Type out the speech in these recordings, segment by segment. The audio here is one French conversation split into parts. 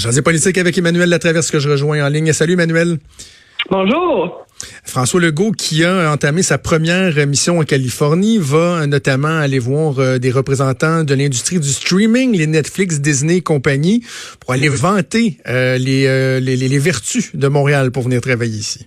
Jaser politique avec Emmanuel Latraverse que je rejoins en ligne. Salut Emmanuel. Bonjour. François Legault, qui a entamé sa première mission en Californie, va notamment aller voir euh, des représentants de l'industrie du streaming, les Netflix, Disney et compagnie, pour aller vanter euh, les, euh, les, les- les vertus de Montréal pour venir travailler ici.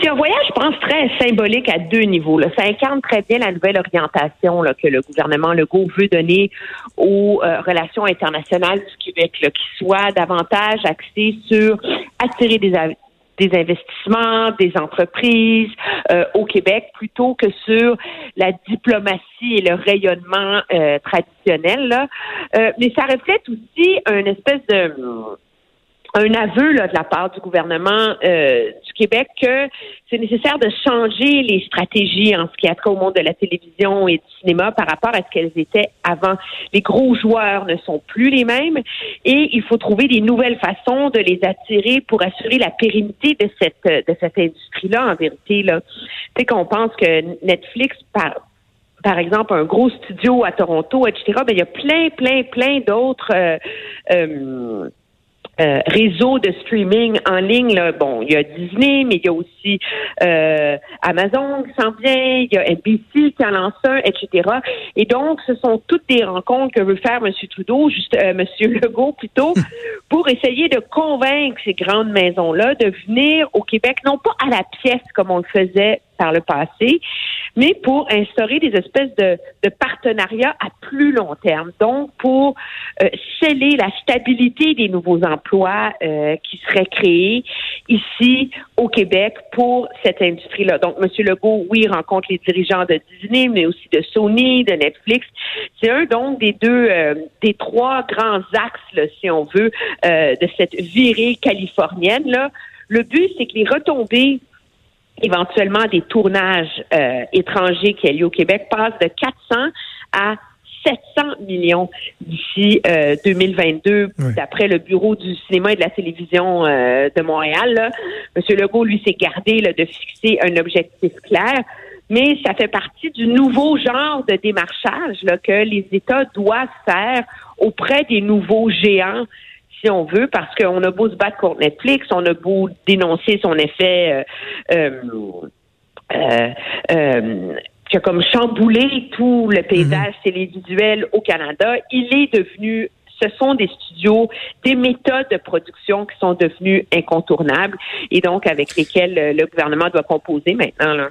C'est un voyage, je pense, très symbolique à deux niveaux. Là. Ça incarne très bien la nouvelle orientation là, que le gouvernement Legault veut donner aux euh, relations internationales du Québec, là, qui soit davantage axé sur attirer des investissements, des entreprises euh, au Québec, plutôt que sur la diplomatie et le rayonnement euh, traditionnel. Là. Euh, mais ça reflète aussi une espèce de un aveu là, de la part du gouvernement euh, du Québec que c'est nécessaire de changer les stratégies en ce qui a trait au monde de la télévision et du cinéma par rapport à ce qu'elles étaient avant. Les gros joueurs ne sont plus les mêmes et il faut trouver des nouvelles façons de les attirer pour assurer la pérennité de cette de cette industrie-là en vérité là. Tu sais qu'on pense que Netflix par par exemple, un gros studio à Toronto, etc., ben, il y a plein, plein, plein d'autres euh, euh, euh, réseaux de streaming en ligne. Là. Bon, il y a Disney, mais il y a aussi euh, Amazon qui s'en vient, il y a NBC qui en lance un, etc. Et donc, ce sont toutes des rencontres que veut faire M. Trudeau, juste euh, M. Legault plutôt, pour essayer de convaincre ces grandes maisons-là de venir au Québec, non pas à la pièce comme on le faisait par le passé, mais pour instaurer des espèces de, de partenariats à plus long terme. Donc, pour euh, sceller la stabilité des nouveaux emplois euh, qui seraient créés ici au Québec pour cette industrie-là. Donc, M. Legault, oui, rencontre les dirigeants de Disney, mais aussi de Sony, de Netflix. C'est un donc des deux, euh, des trois grands axes, là, si on veut, euh, de cette virée californienne. Là. Le but, c'est que les retombées éventuellement des tournages euh, étrangers qui a lieu au Québec passent de 400 à 700 millions d'ici euh, 2022, Oui. d'après le Bureau du cinéma et de la télévision euh, de Montréal. Là. Monsieur Legault, lui, s'est gardé là, de fixer un objectif clair, mais ça fait partie du nouveau genre de démarchage là, que les États doivent faire auprès des nouveaux géants si on veut, parce qu'on a beau se battre contre Netflix, on a beau dénoncer son effet euh, euh, euh, euh, qui a comme chamboulé tout le paysage télévisuel au Canada, il est devenu ce sont des studios, des méthodes de production qui sont devenues incontournables et donc avec lesquelles le gouvernement doit composer maintenant. Là.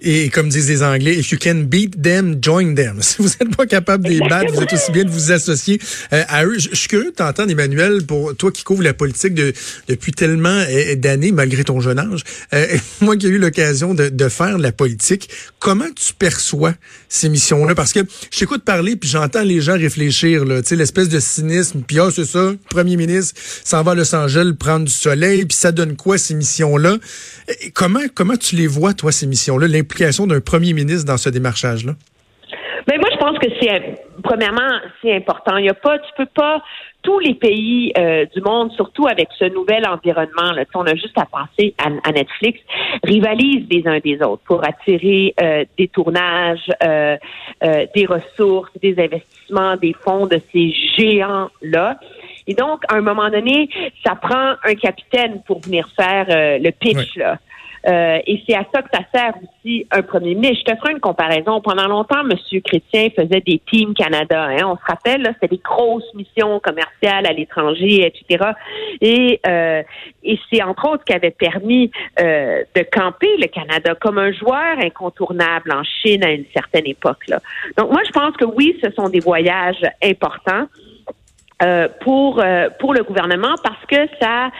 Et comme disent les Anglais, if you can beat them, join them. Si vous n'êtes pas capable de les battre, vous êtes aussi bien de vous associer euh, à eux. Je suis curieux de t'entendre, Emmanuel, pour toi qui couvres la politique de, depuis tellement euh, d'années, malgré ton jeune âge. Euh, moi qui ai eu l'occasion de, de faire de la politique, comment tu perçois ces missions-là? Parce que je t'écoute parler, puis j'entends les gens réfléchir, là, tu sais, l'espèce de cynisme, puis ah, c'est ça, premier ministre s'en va à Los Angeles prendre du soleil, puis ça donne quoi ces missions-là? Comment, comment tu les vois, toi, ces missions-là, l'implication d'un premier ministre dans ce démarchage-là? Mais moi, je pense que c'est premièrement, c'est important. Il y a pas, tu peux pas tous les pays euh, du monde, surtout avec ce nouvel environnement, là, on a juste à penser à, à Netflix, rivalisent les uns des autres pour attirer euh, des tournages, euh, des ressources, des investissements, des fonds de ces géants-là. Et donc, à un moment donné, ça prend un capitaine pour venir faire le pitch, là. Euh, et c'est à ça que ça sert aussi un premier ministre. Je te ferai une comparaison. Pendant longtemps, M. Chrétien faisait des Teams Canada. Hein. On se rappelle, c'était des grosses missions commerciales à l'étranger, etc. Et, euh, et c'est entre autres qui avait permis euh, de camper le Canada comme un joueur incontournable en Chine à une certaine époque. Là. Donc moi, je pense que oui, ce sont des voyages importants. Euh, pour euh, pour le gouvernement parce que ça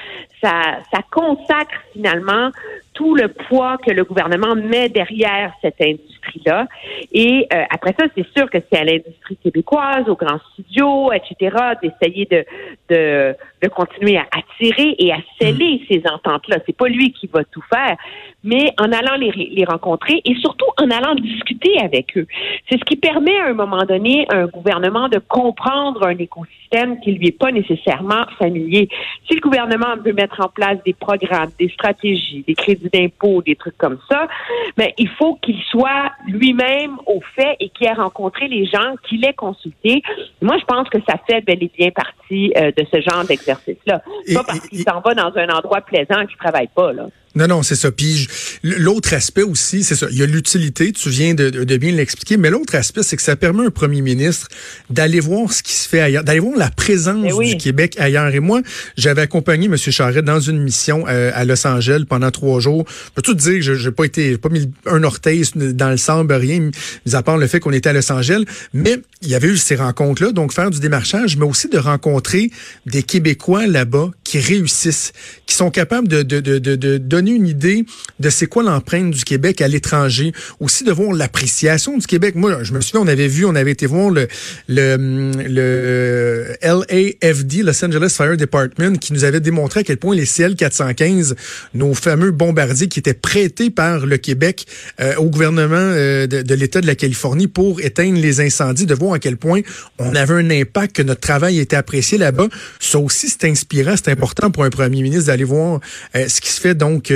ça ça consacre finalement tout le poids que le gouvernement met derrière cette industrie-là. Et euh, après ça, c'est sûr que c'est à l'industrie québécoise, aux grands studios, etc., d'essayer de, de, de continuer à attirer et à sceller ces ententes-là. C'est pas lui qui va tout faire, mais en allant les, les rencontrer et surtout en allant discuter avec eux. C'est ce qui permet à un moment donné à un gouvernement de comprendre un écosystème qui lui est pas nécessairement familier. Si le gouvernement veut mettre en place des programmes, des stratégies, des crédits d'impôt, des trucs comme ça, mais il faut qu'il soit lui-même au fait et qu'il ait rencontré les gens, qu'il ait consulté. Moi, je pense que ça fait bel et bien partie euh, de ce genre d'exercice-là. Pas parce qu'il s'en va dans un endroit plaisant qu'il travaille pas, là. Non, non, c'est ça. Puis l'autre aspect aussi, c'est ça. Il y a l'utilité, tu viens de, de bien l'expliquer, mais l'autre aspect, c'est que ça permet à un premier ministre d'aller voir ce qui se fait ailleurs, d'aller voir la présence oui. du Québec ailleurs. Et moi, j'avais accompagné M. Charret dans une mission euh, à Los Angeles pendant trois jours. Je peux tout dire que je n'ai pas été, pas mis un orteil dans le sable, rien, mis à part le fait qu'on était à Los Angeles. Mais il y avait eu ces rencontres-là, donc faire du démarchage, mais aussi de rencontrer des Québécois là-bas qui réussissent, qui sont capables de, de, de, de, de une idée de c'est quoi l'empreinte du Québec à l'étranger, aussi de voir l'appréciation du Québec. Moi, je me souviens, on avait vu, on avait été voir le, le, LAFD, Los Angeles Fire Department, qui nous avait démontré à quel point les CL-415, nos fameux bombardiers qui étaient prêtés par le Québec euh, au gouvernement euh, de, l'État de la Californie pour éteindre les incendies, de voir à quel point on avait un impact, que notre travail était apprécié là-bas. Ça aussi, c'est inspirant, c'est important pour un premier ministre d'aller voir euh, ce qui se fait. Donc,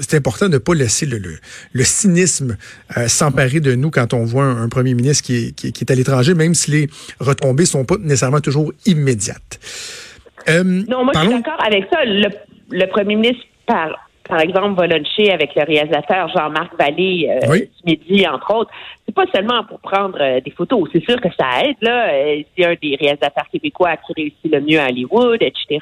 c'est important de ne pas laisser le, le, le cynisme euh, s'emparer de nous quand on voit un, un premier ministre qui est, qui, qui est à l'étranger, même si les retombées sont pas nécessairement toujours immédiates. Euh, non, moi, je suis d'accord avec ça. Le, le premier ministre parle par exemple, va luncher avec le réalisateur Jean-Marc Vallée euh, oui. ce midi, entre autres. C'est pas seulement pour prendre euh, des photos. C'est sûr que ça aide, là. Euh, c'est un des réalisateurs québécois qui réussit le mieux à Hollywood, etc.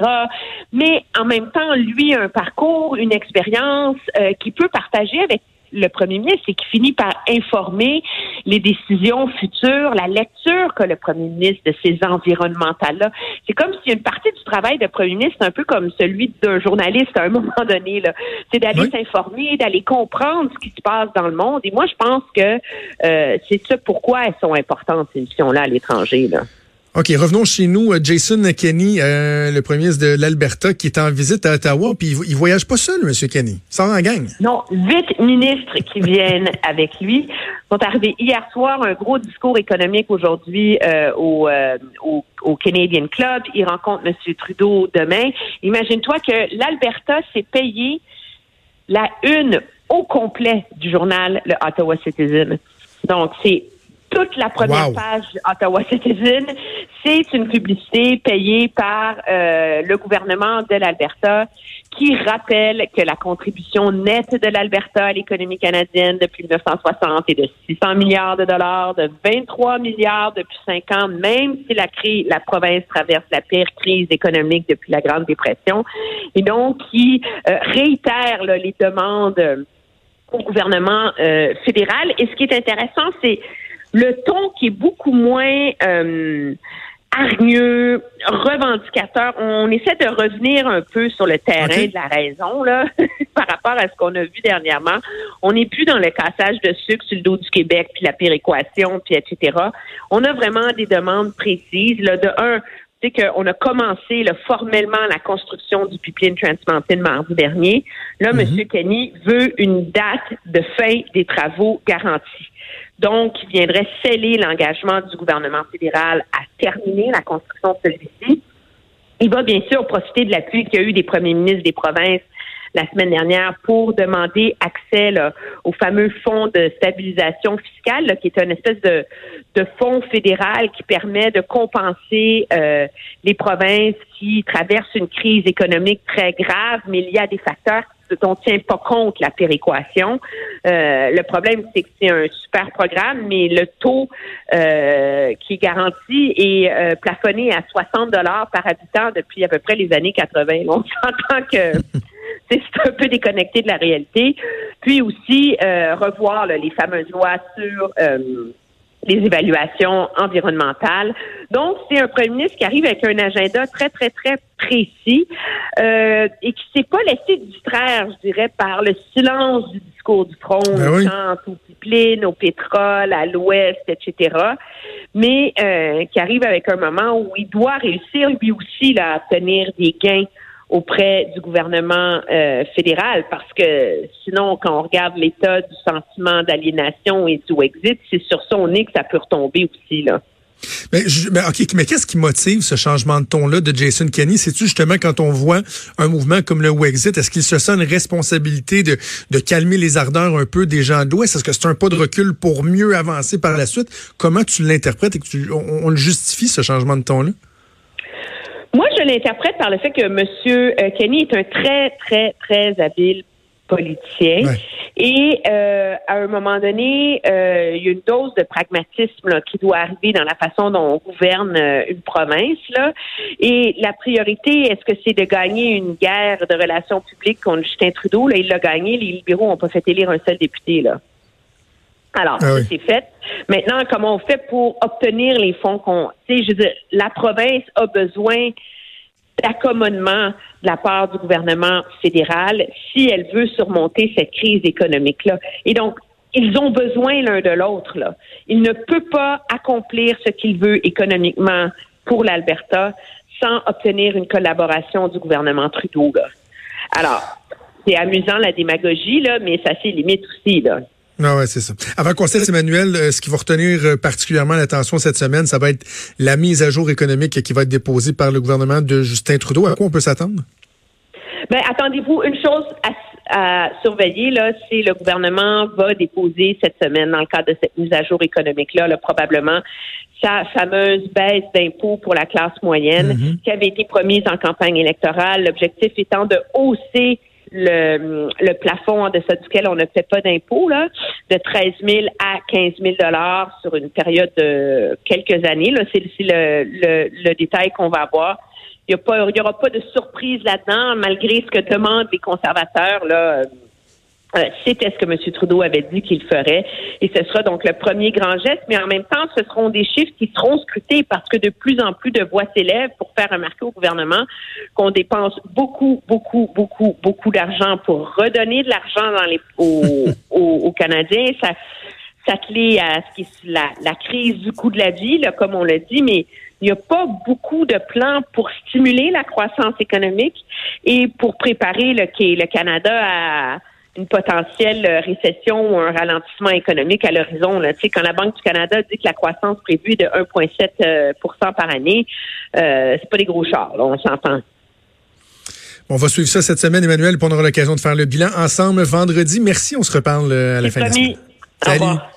Mais en même temps, lui a un parcours, une expérience euh, qu'il peut partager avec le premier ministre et qui finit par informer les décisions futures, la lecture que le premier ministre de ces environnementales-là. C'est comme si une partie du travail de premier ministre, un peu comme celui d'un journaliste à un moment donné, là, c'est d'aller oui. s'informer, d'aller comprendre ce qui se passe dans le monde. Et moi, je pense que euh, c'est ça pourquoi elles sont importantes, ces missions-là à l'étranger. Là. OK, revenons chez nous. Jason Kenney, euh, le premier ministre de l'Alberta, qui est en visite à Ottawa, puis il, il voyage pas seul, M. Kenney. Sort en gang. Non, huit ministres qui viennent avec lui sont arrivés hier soir, un gros discours économique aujourd'hui euh, au, euh, au, au, Canadian Club. Il rencontre M. Trudeau demain. Imagine-toi que l'Alberta s'est payé la une au complet du journal, le Ottawa Citizen. Donc, c'est toute la première wow. page Ottawa Citizen, c'est une publicité payée par euh, le gouvernement de l'Alberta qui rappelle que la contribution nette de l'Alberta à l'économie canadienne depuis 1960 est de 600 milliards de dollars, de 23 milliards depuis 5 ans, même si la, crise, la province traverse la pire crise économique depuis la Grande Dépression, et donc qui euh, réitère là, les demandes au gouvernement euh, fédéral. Et ce qui est intéressant, c'est le ton qui est beaucoup moins euh, hargneux, revendicateur. On essaie de revenir un peu sur le terrain okay. de la raison là, par rapport à ce qu'on a vu dernièrement. On n'est plus dans le cassage de sucre sur le dos du Québec, puis la péréquation, puis etc. On a vraiment des demandes précises. Là, de un, c'est qu'on a commencé là, formellement la construction du pipeline Trans Mountain mardi dernier. Là, mm -hmm. M. Kenny veut une date de fin des travaux garantie. Donc, il viendrait sceller l'engagement du gouvernement fédéral à terminer la construction de celui-ci. Il va bien sûr profiter de l'appui qu'il y a eu des premiers ministres des provinces la semaine dernière pour demander accès au fameux fonds de stabilisation fiscale, qui est une espèce de, de fonds fédéral qui permet de compenser euh, les provinces qui traversent une crise économique très grave, mais il y a des facteurs dont on tient pas compte la péréquation. Euh, le problème, c'est que c'est un super programme, mais le taux euh, qui est garanti est euh, plafonné à 60 dollars par habitant depuis à peu près les années 80. On s'entend que c'est un peu déconnecté de la réalité. Puis aussi, euh, revoir là, les fameuses lois sur euh, les évaluations environnementales. Donc, c'est un premier ministre qui arrive avec un agenda très, très, très précis euh, et qui s'est pas laissé distraire, je dirais, par le silence du discours du front, ben oui. au pipeline, au pétrole, à l'ouest, etc. Mais euh, qui arrive avec un moment où il doit réussir lui aussi là, à obtenir des gains auprès du gouvernement euh, fédéral parce que sinon, quand on regarde l'état du sentiment d'aliénation et du exit, c'est sur son nez que ça peut retomber aussi. là. Mais, je, mais, qu'est-ce qui motive ce changement de ton-là de Jason Kenney? C'est-tu justement quand on voit un mouvement comme le Wexit, est-ce qu'il se sent une responsabilité de, de calmer les ardeurs un peu des gens de l'Ouest? Est-ce que c'est un pas de recul pour mieux avancer par la suite? Comment tu l'interprètes et que tu, on, on le justifie, ce changement de ton-là? Moi, je l'interprète par le fait que M. Kenny est un très, très, très habile politicien. Ouais. Et euh, à un moment donné, euh, il y a une dose de pragmatisme là, qui doit arriver dans la façon dont on gouverne euh, une province. Là. Et la priorité, est-ce que c'est de gagner une guerre de relations publiques contre Justin Trudeau? Là, il l'a gagné. Les libéraux n'ont pas fait élire un seul député. Là. Alors, Ah oui. c'est fait. Maintenant, comment on fait pour obtenir les fonds qu'on... Tu sais, je veux dire, la province a besoin d'accommodement de la part du gouvernement fédéral si elle veut surmonter cette crise économique-là. Et donc, ils ont besoin l'un de l'autre. Là. Il ne peut pas accomplir ce qu'il veut économiquement pour l'Alberta sans obtenir une collaboration du gouvernement Trudeau. Là. Alors, c'est amusant la démagogie, là, mais ça ses limites aussi. Là. Ah ouais, c'est ça. Avant qu'on cesse, Emmanuel, euh, ce qui va retenir euh, particulièrement l'attention cette semaine, ça va être la mise à jour économique qui va être déposée par le gouvernement de Justin Trudeau. À quoi on peut s'attendre? Ben, attendez-vous, une chose à, à surveiller, là, c'est le gouvernement va déposer cette semaine, dans le cadre de cette mise à jour économique-là, là, probablement, sa fameuse baisse d'impôts pour la classe moyenne qui avait été promise en campagne électorale. L'objectif étant de hausser le, le plafond en deçà duquel on ne fait pas d'impôts, là, de 13 000 à 15 000 dollars sur une période de quelques années. Là, c'est, c'est le, le, le détail qu'on va avoir. Il n'y aura pas de surprise là-dedans, malgré ce que demandent les conservateurs. Là, c'était ce que M. Trudeau avait dit qu'il ferait. Et ce sera donc le premier grand geste, mais en même temps, ce seront des chiffres qui seront scrutés parce que de plus en plus de voix s'élèvent pour faire remarquer au gouvernement qu'on dépense beaucoup, beaucoup, beaucoup, beaucoup d'argent pour redonner de l'argent dans les, aux, aux, aux Canadiens. Ça, s'atteler à ce qui est la, la crise du coût de la vie, là, comme on l'a dit, mais il n'y a pas beaucoup de plans pour stimuler la croissance économique et pour préparer le, le Canada à une potentielle récession ou un ralentissement économique à l'horizon. Tu sais, quand la Banque du Canada dit que la croissance prévue est de 1,7% par année, euh, c'est pas des gros chars, là, on s'entend. On va suivre ça cette semaine, Emmanuel, puis on aura l'occasion de faire le bilan ensemble vendredi. Merci, on se reparle euh, à la fin de la semaine. Au Salut. revoir.